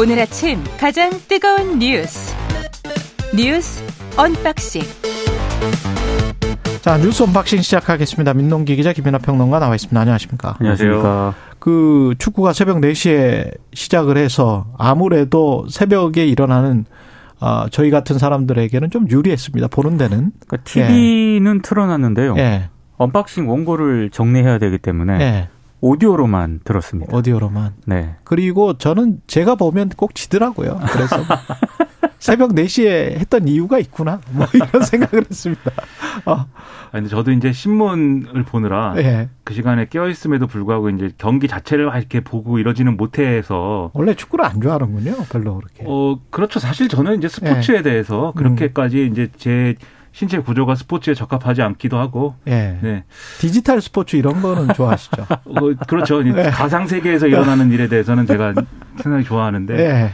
오늘 아침 가장 뜨거운 뉴스 뉴스 언박싱 자 뉴스 언박싱 시작하겠습니다. 민동기 기자 김민아 평론가 나와 있습니다. 안녕하십니까? 안녕하십니까. 그 축구가 새벽 4시에 시작을 해서 아무래도 새벽에 일어나는 어, 저희 같은 사람들에게는 좀 유리했습니다. 보는 데는. 그러니까 TV는 예. 틀어놨는데요. 예. 언박싱 원고를 정리해야 되기 때문에 예. 오디오로만 들었습니다. 오디오로만. 네. 그리고 저는 제가 보면 꼭 지더라고요. 그래서 새벽 4시에 했던 이유가 있구나. 뭐 이런 생각을 했습니다. 어. 아 근데 저도 이제 신문을 보느라 예. 그 시간에 깨어 있음에도 불구하고 이제 경기 자체를 이렇게 보고 이러지는 못해서 원래 축구를 안 좋아하는군요. 별로 그렇게. 어 그렇죠. 사실 저는 이제 스포츠에 예. 대해서 그렇게까지 음. 이제 제 신체 구조가 스포츠에 적합하지 않기도 하고. 예. 네. 디지털 스포츠 이런 거는 좋아하시죠? 어, 그렇죠. 네. 가상 세계에서 일어나는 일에 대해서는 제가 상당히 좋아하는데. 예.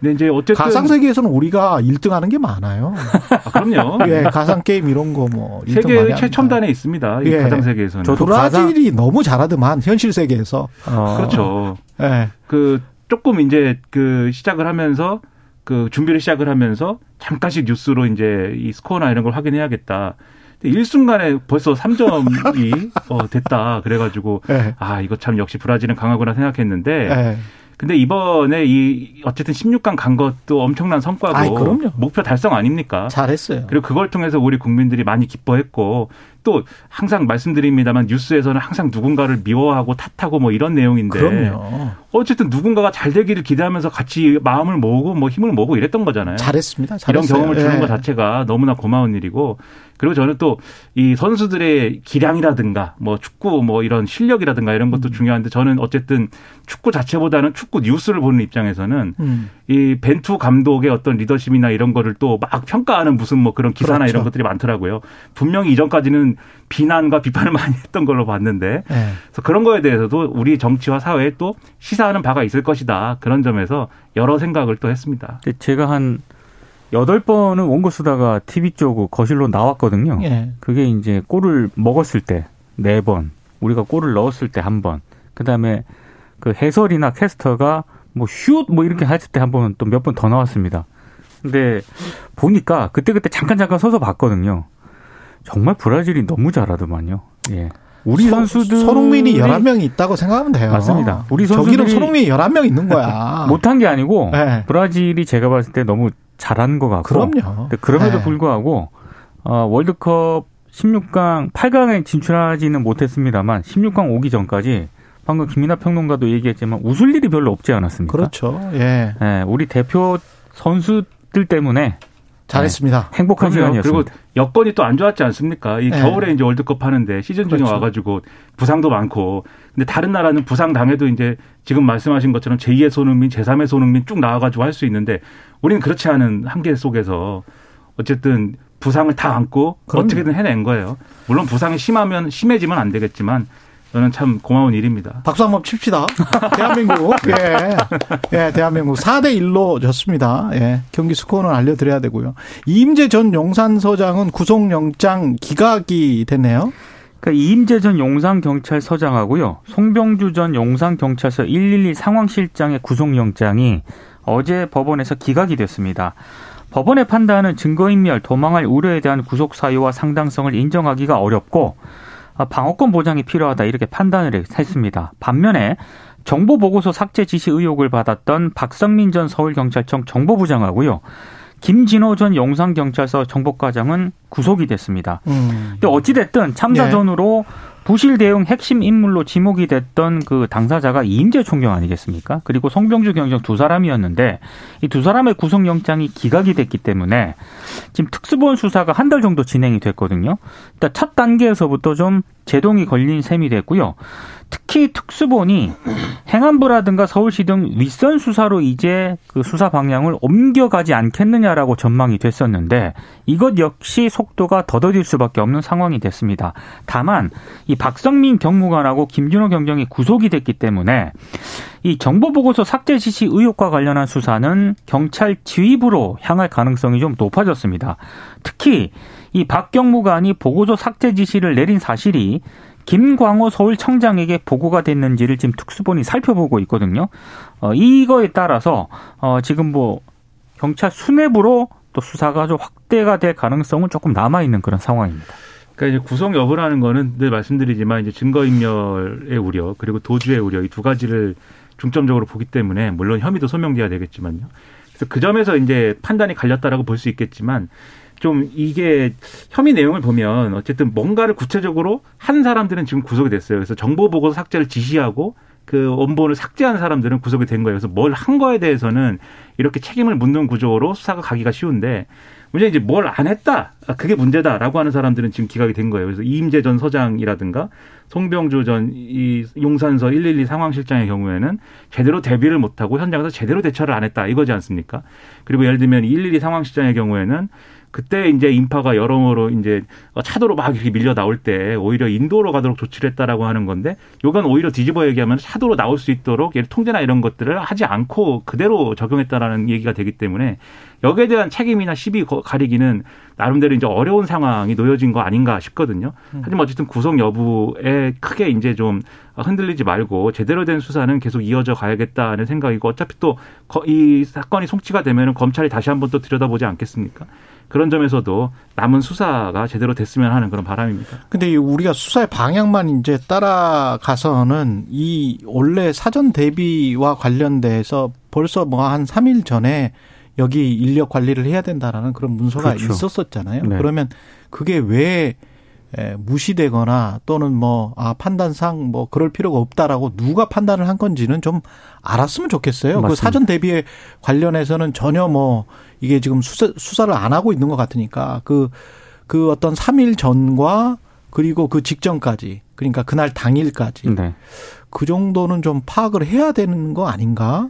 근데 이제 어쨌든 가상 세계에서는 우리가 1등하는 게 많아요. 아, 그럼요. 예, 가상 게임 이런 거 뭐 세계 최첨단에 있습니다. 이 예. 가상 세계에서는. 저도 브라질이 가상... 너무 잘하더만 현실 세계에서. 어. 그렇죠. 예. 그 조금 이제 그 시작을 하면서 그 준비를 시작을 하면서 잠깐씩 뉴스로 이제 이 스코어나 이런 걸 확인해야겠다. 일순간에 벌써 3점이 어, 됐다. 그래가지고, 네. 아, 이거 참 역시 브라질은 강하구나 생각했는데, 네. 근데 이번에 이 어쨌든 16강 간 것도 엄청난 성과고 아이, 목표 달성 아닙니까? 잘했어요. 그리고 그걸 통해서 우리 국민들이 많이 기뻐했고 또 항상 말씀드립니다만 뉴스에서는 항상 누군가를 미워하고 탓하고 뭐 이런 내용인데 그럼요. 어쨌든 누군가가 잘 되기를 기대하면서 같이 마음을 모으고 뭐 힘을 모으고 이랬던 거잖아요. 잘했습니다. 잘했어요. 이런 경험을 주는 네. 것 자체가 너무나 고마운 일이고 그리고 저는 또 이 선수들의 기량이라든가 뭐 축구 뭐 이런 실력이라든가 이런 것도 음. 중요한데 저는 어쨌든 축구 자체보다는 축구 뉴스를 보는 입장에서는 음. 이 벤투 감독의 어떤 리더십이나 이런 거를 또 막 평가하는 무슨 뭐 그런 기사나 그렇죠. 이런 것들이 많더라고요. 분명히 이전까지는 비난과 비판을 많이 했던 걸로 봤는데 네. 그래서 그런 거에 대해서도 우리 정치와 사회에 또 시사하는 바가 있을 것이다. 그런 점에서 여러 생각을 또 했습니다. 제가 한 여덟 번은 원고 쓰다가 TV 쪽 거실로 나왔거든요. 예. 그게 이제 골을 먹었을 때 네 번, 우리가 골을 넣었을 때 한 번, 그 다음에 그 해설이나 캐스터가 뭐 슛 뭐 이렇게 했을 때 한 번 또 몇 번 더 나왔습니다. 근데 보니까 그때그때 잠깐 잠깐 서서 봤거든요. 정말 브라질이 너무 잘하더만요. 예. 우리 서, 선수들 손흥민이 11명 있다고 생각하면 돼요. 맞습니다. 우리 선수들이 저기는 손흥민이 11명 있는 거야. 못한 게 아니고 네. 브라질이 제가 봤을 때 너무 잘한 것 같고 그럼요. 그럼에도 네. 불구하고 어, 월드컵 16강 8강에 진출하지는 못했습니다만 16강 오기 전까지 방금 김민하 평론가도 얘기했지만 웃을 일이 별로 없지 않았습니까? 그렇죠. 예. 예 우리 대표 선수들 때문에 잘했습니다. 네, 행복한 시간이었습니다. 그리고 여건이 또 안 좋았지 않습니까? 이 네. 겨울에 이제 월드컵 하는데 시즌 중에 그렇죠. 와가지고 부상도 많고. 근데 다른 나라는 부상 당해도 이제 지금 말씀하신 것처럼 제2의 손흥민, 제3의 손흥민 쭉 나와가지고 할 수 있는데 우리는 그렇지 않은 한계 속에서 어쨌든 부상을 다 안고 그럼요. 어떻게든 해낸 거예요. 물론 부상이 심하면 심해지면 안 되겠지만 저는 참 고마운 일입니다. 박수 한번 칩시다. 대한민국. 예. 예, 대한민국 4대 1로 졌습니다. 예. 경기 스코어는 알려드려야 되고요. 이임재 전 용산서장은 구속영장 기각이 됐네요. 그러니까 이임재 전 용산경찰서장하고요. 송병주 전 용산경찰서 112 상황실장의 구속영장이 어제 법원에서 기각이 됐습니다. 법원의 판단은 증거인멸, 도망할 우려에 대한 구속 사유와 상당성을 인정하기가 어렵고 아, 방어권 보장이 필요하다 이렇게 판단을 했습니다. 반면에 정보 보고서 삭제 지시 의혹을 받았던 박성민 전 서울경찰청 정보부장하고요. 김진호 전 용산경찰서 정보과장은 구속이 됐습니다. 음. 근데 어찌됐든 참사 네. 전으로 부실 대응 핵심 인물로 지목이 됐던 그 당사자가 이임재 총경 아니겠습니까? 그리고 송병주 경정 두 사람이었는데 이 두 사람의 구속영장이 기각이 됐기 때문에 지금 특수본 수사가 한 달 정도 진행이 됐거든요. 일단 첫 단계에서부터 좀 제동이 걸린 셈이 됐고요. 특히 특수본이 행안부라든가 서울시 등 윗선 수사로 이제 그 수사 방향을 옮겨가지 않겠느냐라고 전망이 됐었는데 이것 역시 속도가 더뎌질 수밖에 없는 상황이 됐습니다. 다만 이 박성민 경무관하고 김준호 경정이 구속이 됐기 때문에 이 정보 보고서 삭제 지시 의혹과 관련한 수사는 경찰 지휘부로 향할 가능성이 좀 높아졌습니다. 특히 이 박 경무관이 보고서 삭제 지시를 내린 사실이 김광호 서울청장에게 보고가 됐는지를 지금 특수본이 살펴보고 있거든요. 어, 이거에 따라서 어, 지금 뭐 경찰 수뇌부로 또 수사가 좀 확대가 될 가능성은 조금 남아 있는 그런 상황입니다. 그러니까 이제 구속 여부라는 거는 늘 말씀드리지만 이제 증거 인멸의 우려 그리고 도주의 우려 이 두 가지를 중점적으로 보기 때문에 물론 혐의도 소명돼야 되겠지만요. 그래서 그 점에서 이제 판단이 갈렸다라고 볼 수 있겠지만 좀 이게 혐의 내용을 보면 어쨌든 뭔가를 구체적으로 한 사람들은 지금 구속이 됐어요. 그래서 정보 보고 삭제를 지시하고 그 원본을 삭제한 사람들은 구속이 된 거예요. 그래서 뭘 한 거에 대해서는 이렇게 책임을 묻는 구조로 수사가 가기가 쉬운데 문제 이제 뭘 안 했다. 아, 그게 문제다라고 하는 사람들은 지금 기각이 된 거예요. 그래서 이임재 전 서장이라든가 송병주 전 이 용산서 112 상황실장의 경우에는 제대로 대비를 못하고 현장에서 제대로 대처를 안 했다 이거지 않습니까? 그리고 예를 들면 112 상황실장의 경우에는 그때 이제 인파가 여러모로 이제 차도로 막 이렇게 밀려 나올 때 오히려 인도로 가도록 조치를 했다라고 하는 건데 요건 오히려 뒤집어 얘기하면 차도로 나올 수 있도록 통제나 이런 것들을 하지 않고 그대로 적용했다라는 얘기가 되기 때문에 여기에 대한 책임이나 시비 가리기는 나름대로 이제 어려운 상황이 놓여진 거 아닌가 싶거든요. 음. 하지만 어쨌든 구속 여부에 크게 이제 좀 흔들리지 말고 제대로 된 수사는 계속 이어져 가야겠다는 생각이고 어차피 또 이 사건이 송치가 되면은 검찰이 다시 한번 또 들여다보지 않겠습니까? 그런 점에서도 남은 수사가 제대로 됐으면 하는 그런 바람입니다. 근데 우리가 수사의 방향만 이제 따라가서는 이 원래 사전 대비와 관련돼서 벌써 뭐 한 3일 전에 여기 인력 관리를 해야 된다라는 그런 문서가 그렇죠. 있었었잖아요. 네. 그러면 그게 왜 무시되거나 또는 뭐, 아, 판단상 뭐, 그럴 필요가 없다라고 누가 판단을 한 건지는 좀 알았으면 좋겠어요. 그 맞습니다. 그 사전 대비에 관련해서는 전혀 뭐, 이게 지금 수사, 수사를 안 하고 있는 것 같으니까 그, 그 어떤 3일 전과 그리고 그 직전까지 그러니까 그날 당일까지 네. 그 정도는 좀 파악을 해야 되는 거 아닌가?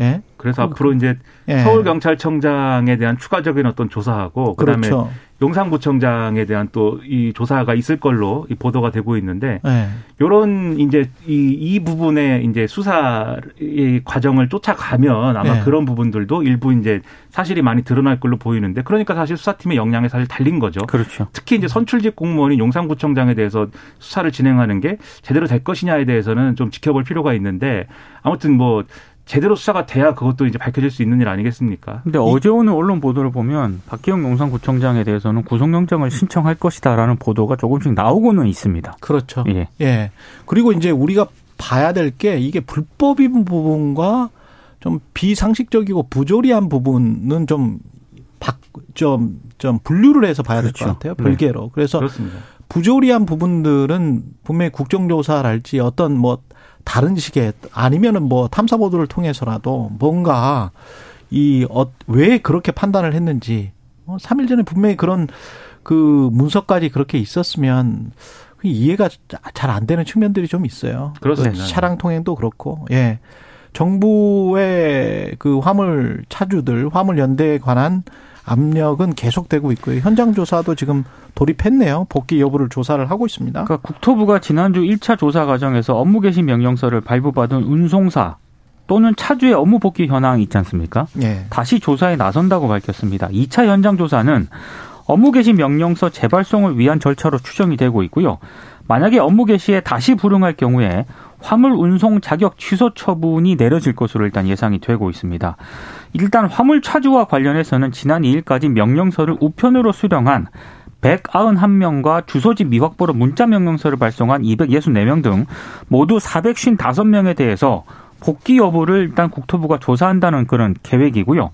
예. 그래서 그, 앞으로 이제 예. 서울 경찰청장에 대한 추가적인 어떤 조사하고 그다음에 그렇죠. 용산구청장에 대한 또 이 조사가 있을 걸로 이 보도가 되고 있는데 네. 요런 이제 이, 이 부분에 이제 수사 의 과정을 쫓아가면 아마 네. 그런 부분들도 일부 이제 사실이 많이 드러날 걸로 보이는데 그러니까 사실 수사팀의 역량이 사실 달린 거죠. 그렇죠. 특히 이제 선출직 공무원이 용산구청장에 대해서 수사를 진행하는 게 제대로 될 것이냐에 대해서는 좀 지켜볼 필요가 있는데 아무튼 뭐 제대로 수사가 돼야 그것도 이제 밝혀질 수 있는 일 아니겠습니까? 근데 어제 오늘 언론 보도를 보면 박기영 용산구청장에 대해서는 구속영장을 신청할 것이다라는 보도가 조금씩 나오고는 있습니다. 그렇죠. 예. 예. 그리고 이제 우리가 봐야 될 게 이게 불법인 부분과 좀 비상식적이고 부조리한 부분은 좀 박, 좀, 좀 분류를 해서 봐야 될것 그렇죠. 같아요. 별개로. 네. 그래서 그렇습니다. 부조리한 부분들은 분명히 국정조사랄지 어떤 뭐 다른 식의 아니면은 뭐 탐사 보도를 통해서라도 뭔가 이어왜 그렇게 판단을 했는지 어 3일 전에 분명히 그런 그 문서까지 그렇게 있었으면 이해가 잘 안 되는 측면들이 좀 있어요. 그렇습니다. 차량 통행도 그렇고 예. 정부의 그 화물 차주들, 화물 연대에 관한 압력은 계속되고 있고요. 현장 조사도 지금 돌입했네요. 복귀 여부를 조사를 하고 있습니다. 그러니까 국토부가 지난주 1차 조사 과정에서 업무 개시 명령서를 발부받은 운송사 또는 차주의 업무 복귀 현황이 있지 않습니까? 네. 다시 조사에 나선다고 밝혔습니다. 2차 현장 조사는 업무 개시 명령서 재발송을 위한 절차로 추정이 되고 있고요. 만약에 업무 개시에 다시 불응할 경우에 화물 운송 자격 취소 처분이 내려질 것으로 일단 예상이 되고 있습니다. 일단 화물 차주와 관련해서는 지난 2일까지 명령서를 우편으로 수령한 191명과 주소지 미확보로 문자 명령서를 발송한 264명 등 모두 455명에 대해서 복귀 여부를 일단 국토부가 조사한다는 그런 계획이고요.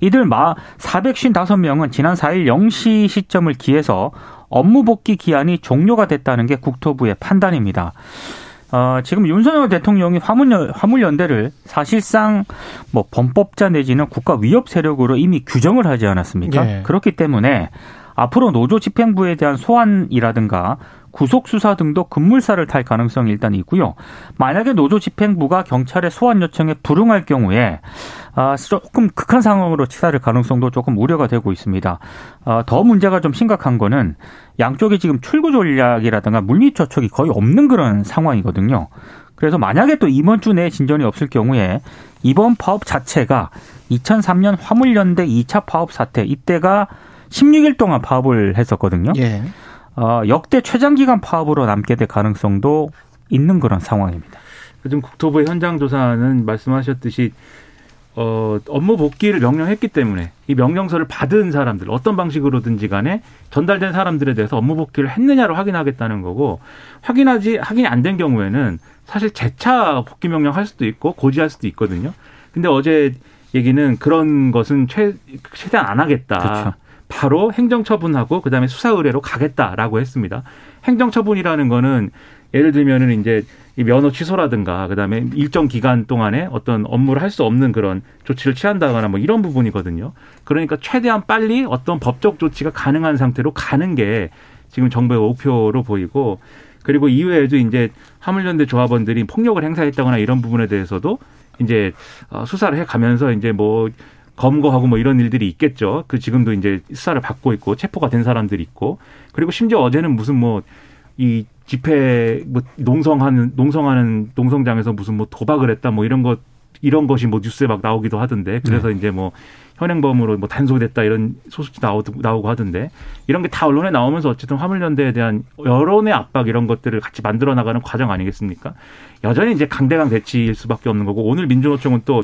이들 마 455명은 지난 4일 0시 시점을 기해서 업무 복귀 기한이 종료가 됐다는 게 국토부의 판단입니다. 어, 지금 윤석열 대통령이 화물, 화물연대를 사실상 뭐 범법자 내지는 국가 위협 세력으로 이미 규정을 하지 않았습니까? 네. 그렇기 때문에 앞으로 노조 집행부에 대한 소환이라든가 구속 수사 등도 급물살을 탈 가능성이 일단 있고요. 만약에 노조 집행부가 경찰의 소환 요청에 불응할 경우에 아, 조금 극한 상황으로 치달을 가능성도 조금 우려가 되고 있습니다. 아, 더 문제가 좀 심각한 거는 양쪽에 지금 출구 전략이라든가 물밑 저촉이 거의 없는 그런 상황이거든요. 그래서 만약에 또 이번 주 내에 진전이 없을 경우에 이번 파업 자체가 2003년 화물연대 2차 파업 사태 이때가 16일 동안 파업을 했었거든요. 예. 어, 역대 최장 기간 파업으로 남게 될 가능성도 있는 그런 상황입니다. 지금 국토부의 현장 조사는 말씀하셨듯이 어, 업무 복귀를 명령했기 때문에 이 명령서를 받은 사람들 어떤 방식으로든지 간에 전달된 사람들에 대해서 업무 복귀를 했느냐를 확인하겠다는 거고 확인하지 확인이 안 된 경우에는 사실 재차 복귀 명령 할 수도 있고 고지할 수도 있거든요. 근데 어제 얘기는 그런 것은 최, 최대한 안 하겠다. 그렇죠. 바로 행정처분하고 그다음에 수사 의뢰로 가겠다라고 했습니다. 행정처분이라는 거는 예를 들면은 이제 이 면허 취소라든가 그다음에 일정 기간 동안에 어떤 업무를 할 수 없는 그런 조치를 취한다거나 뭐 이런 부분이거든요. 그러니까 최대한 빨리 어떤 법적 조치가 가능한 상태로 가는 게 지금 정부의 목표로 보이고 그리고 이외에도 이제 화물연대 조합원들이 폭력을 행사했다거나 이런 부분에 대해서도 이제 어, 수사를 해 가면서 이제 뭐 검거하고 뭐 이런 일들이 있겠죠. 그 지금도 이제 수사를 받고 있고 체포가 된 사람들이 있고 그리고 심지어 어제는 무슨 뭐 이 집회 뭐 농성하는 농성하는 농성장에서 무슨 뭐 도박을 했다 뭐 이런 것 이런 것이 뭐 뉴스에 막 나오기도 하던데 그래서 네. 이제 뭐 현행범으로 뭐 단속됐다 이런 소식도 나오고, 나오고 하던데 이런 게 다 언론에 나오면서 어쨌든 화물연대에 대한 여론의 압박 이런 것들을 같이 만들어 나가는 과정 아니겠습니까? 여전히 이제 강대강 대치일 수밖에 없는 거고 오늘 민주노총은 또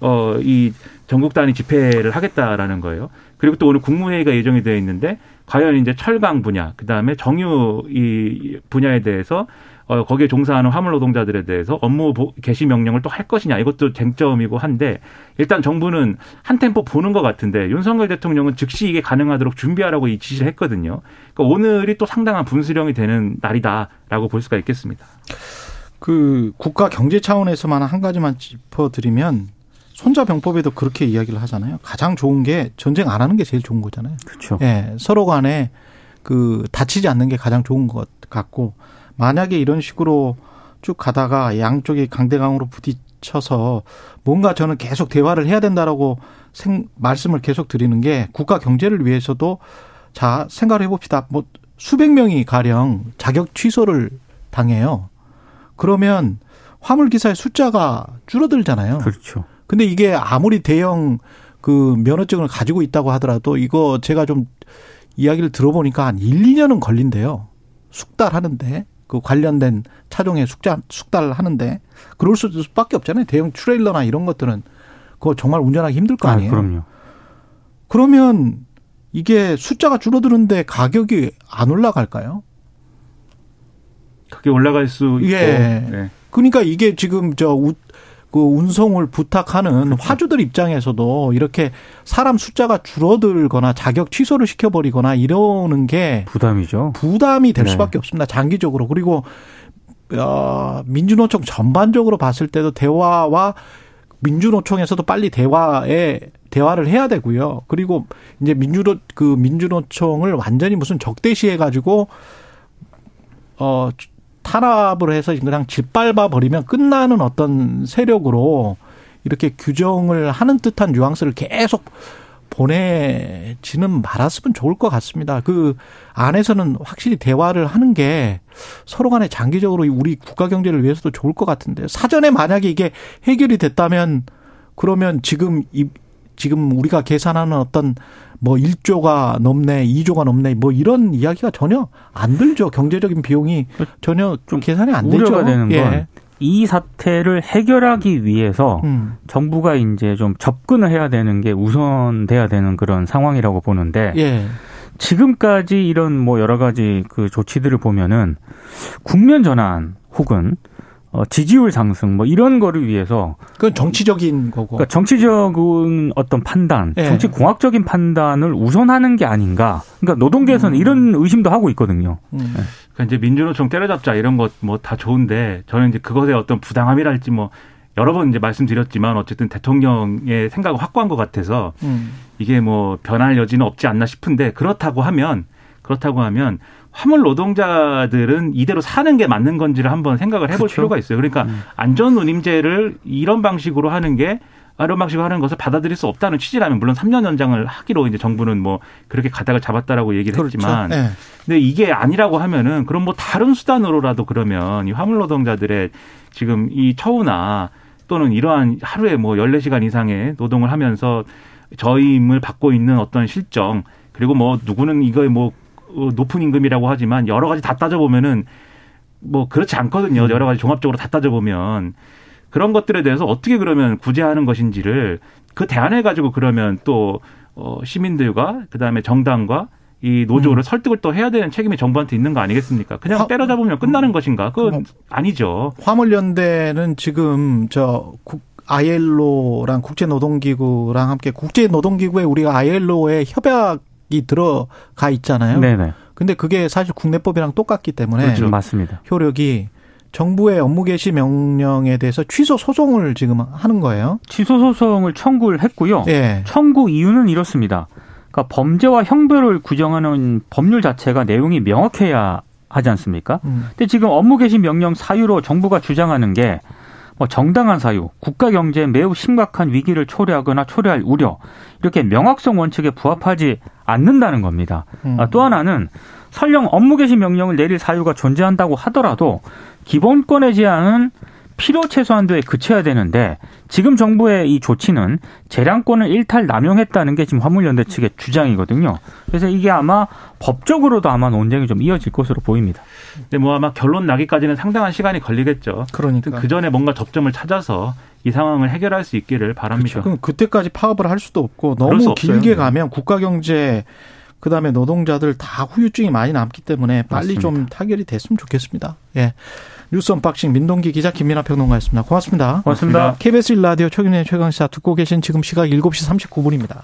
어, 이 전국 단위 집회를 하겠다라는 거예요. 그리고 또 오늘 국무회의가 예정이 되어 있는데 과연 이제 철강 분야, 그 다음에 정유 이 분야에 대해서 어, 거기에 종사하는 화물 노동자들에 대해서 업무 개시 명령을 또 할 것이냐 이것도 쟁점이고 한데 일단 정부는 한 템포 보는 것 같은데 윤석열 대통령은 즉시 이게 가능하도록 준비하라고 이 지시를 했거든요. 그러니까 오늘이 또 상당한 분수령이 되는 날이다라고 볼 수가 있겠습니다. 그 국가 경제 차원에서만 한 가지만 짚어드리면 손자 병법에도 그렇게 이야기를 하잖아요. 가장 좋은 게 전쟁 안 하는 게 제일 좋은 거잖아요. 그렇죠. 예, 서로 간에 그 다치지 않는 게 가장 좋은 것 같고 만약에 이런 식으로 쭉 가다가 양쪽이 강대강으로 부딪혀서 뭔가 저는 계속 대화를 해야 된다라고 생, 말씀을 계속 드리는 게 국가 경제를 위해서도 자 생각을 해봅시다. 뭐 수백 명이 가령 자격 취소를 당해요. 그러면 화물 기사의 숫자가 줄어들잖아요. 그렇죠. 근데 이게 아무리 대형 그 면허증을 가지고 있다고 하더라도 이거 제가 좀 이야기를 들어보니까 한 1, 2년은 걸린대요. 숙달하는데. 그 관련된 차종에 숙달, 숙달을 하는데 그럴 수밖에 없잖아요. 대형 트레일러나 이런 것들은 그거 정말 운전하기 힘들 거 아, 아니에요. 아, 그럼요. 그러면 이게 숫자가 줄어드는데 가격이 안 올라갈까요? 그게 올라갈 수 있고. 예. 네. 그러니까 이게 지금 저 그 운송을 부탁하는 그렇죠. 화주들 입장에서도 이렇게 사람 숫자가 줄어들거나 자격 취소를 시켜버리거나 이러는 게 부담이죠. 부담이 될 네. 수밖에 없습니다. 장기적으로 그리고 어, 민주노총 전반적으로 봤을 때도 대화와 민주노총에서도 빨리 대화에 대화를 해야 되고요. 그리고 이제 민주노 그 민주노총을 완전히 무슨 적대시해 가지고 어 탄압을 해서 그냥 짓밟아 버리면 끝나는 어떤 세력으로 이렇게 규정을 하는 듯한 뉘앙스를 계속 보내지는 말았으면 좋을 것 같습니다. 그 안에서는 확실히 대화를 하는 게 서로 간에 장기적으로 우리 국가 경제를 위해서도 좋을 것 같은데 사전에 만약에 이게 해결이 됐다면 그러면 지금 이 지금 우리가 계산하는 어떤 뭐 1조가 넘네, 2조가 넘네, 뭐 이런 이야기가 전혀 안 들죠. 경제적인 비용이 전혀 좀 계산이 안 우려가 되죠. 되는 건. 예. 이 사태를 해결하기 위해서 음. 정부가 이제 좀 접근을 해야 되는 게 우선돼야 되는 그런 상황이라고 보는데 예. 지금까지 이런 뭐 여러 가지 그 조치들을 보면은 국면 전환 혹은 어, 지지율 상승 뭐 이런 거를 위해서 그건 정치적인 거고. 그러니까 정치적인 어떤 판단, 네. 정치 공학적인 판단을 우선하는 게 아닌가. 그러니까 노동계에서는 음. 이런 의심도 하고 있거든요. 음. 네. 그러니까 이제 민주노총 때려잡자 이런 것 뭐 다 좋은데 저는 이제 그것의 어떤 부당함이랄지 뭐 여러 번 이제 말씀드렸지만 어쨌든 대통령의 생각을 확고한 것 같아서 음. 이게 뭐 변할 여지는 없지 않나 싶은데 그렇다고 하면 그렇다고 하면 화물 노동자들은 이대로 사는 게 맞는 건지를 한번 생각을 해볼 그렇죠. 필요가 있어요. 그러니까 음. 안전 운임제를 이런 방식으로 하는 게 이런 방식으로 하는 것을 받아들일 수 없다는 취지라면 물론 3년 연장을 하기로 이제 정부는 뭐 그렇게 가닥을 잡았다라고 얘기를 그렇죠. 했지만 네. 근데 이게 아니라고 하면은 그럼 뭐 다른 수단으로라도 그러면 이 화물 노동자들의 지금 이 처우나 또는 이러한 하루에 뭐 14시간 이상의 노동을 하면서 저임을 받고 있는 어떤 실정 그리고 뭐 누구는 이거 뭐 어, 높은 임금이라고 하지만 여러 가지 다 따져보면은 뭐 그렇지 않거든요. 여러 가지 종합적으로 다 따져보면 그런 것들에 대해서 어떻게 그러면 구제하는 것인지를 그 대안을 가지고 그러면 또 어, 시민들과 그다음에 정당과 이 노조를 음. 설득을 또 해야 되는 책임이 정부한테 있는 거 아니겠습니까? 그냥 화- 때려잡으면 끝나는 것인가? 그건 뭐- 아니죠. 화물연대는 지금 저 국, ILO랑 국제노동기구랑 함께 국제노동기구에 우리가 ILO에 협약 이 들어가 있잖아요. 네네. 근데 그게 사실 국내법이랑 똑같기 때문에 그렇죠. 맞습니다. 효력이 정부의 업무 개시 명령에 대해서 취소 소송을 지금 하는 거예요. 취소 소송을 청구를 했고요. 예. 청구 이유는 이렇습니다. 그러니까 범죄와 형벌을 규정하는 법률 자체가 내용이 명확해야 하지 않습니까? 음. 근데 지금 업무 개시 명령 사유로 정부가 주장하는 게 뭐 정당한 사유, 국가 경제에 매우 심각한 위기를 초래하거나 초래할 우려 이렇게 명확성 원칙에 부합하지 않는다는 겁니다. 음. 아, 또 하나는 설령 업무 개시 명령을 내릴 사유가 존재한다고 하더라도 기본권의 제한은 필요 최소한도에 그쳐야 되는데 지금 정부의 이 조치는 재량권을 일탈 남용했다는 게 지금 화물연대 측의 주장이거든요. 그래서 이게 아마 법적으로도 아마 논쟁이 좀 이어질 것으로 보입니다. 근데 뭐 아마 결론 나기까지는 상당한 시간이 걸리겠죠. 그러니까. 그 전에 뭔가 접점을 찾아서 이 상황을 해결할 수 있기를 바랍니다. 그럼 그때까지 파업을 할 수도 없고 너무 없어요. 길게 네. 가면 국가 경제 그다음에 노동자들 다 후유증이 많이 남기 때문에 빨리 좀 맞습니다. 타결이 됐으면 좋겠습니다. 예. 뉴스 언박싱 민동기 기자 김민아 평론가였습니다. 고맙습니다. 고맙습니다. KBS 1라디오 최근의 최강시사 듣고 계신 지금 시각 7시 39분입니다.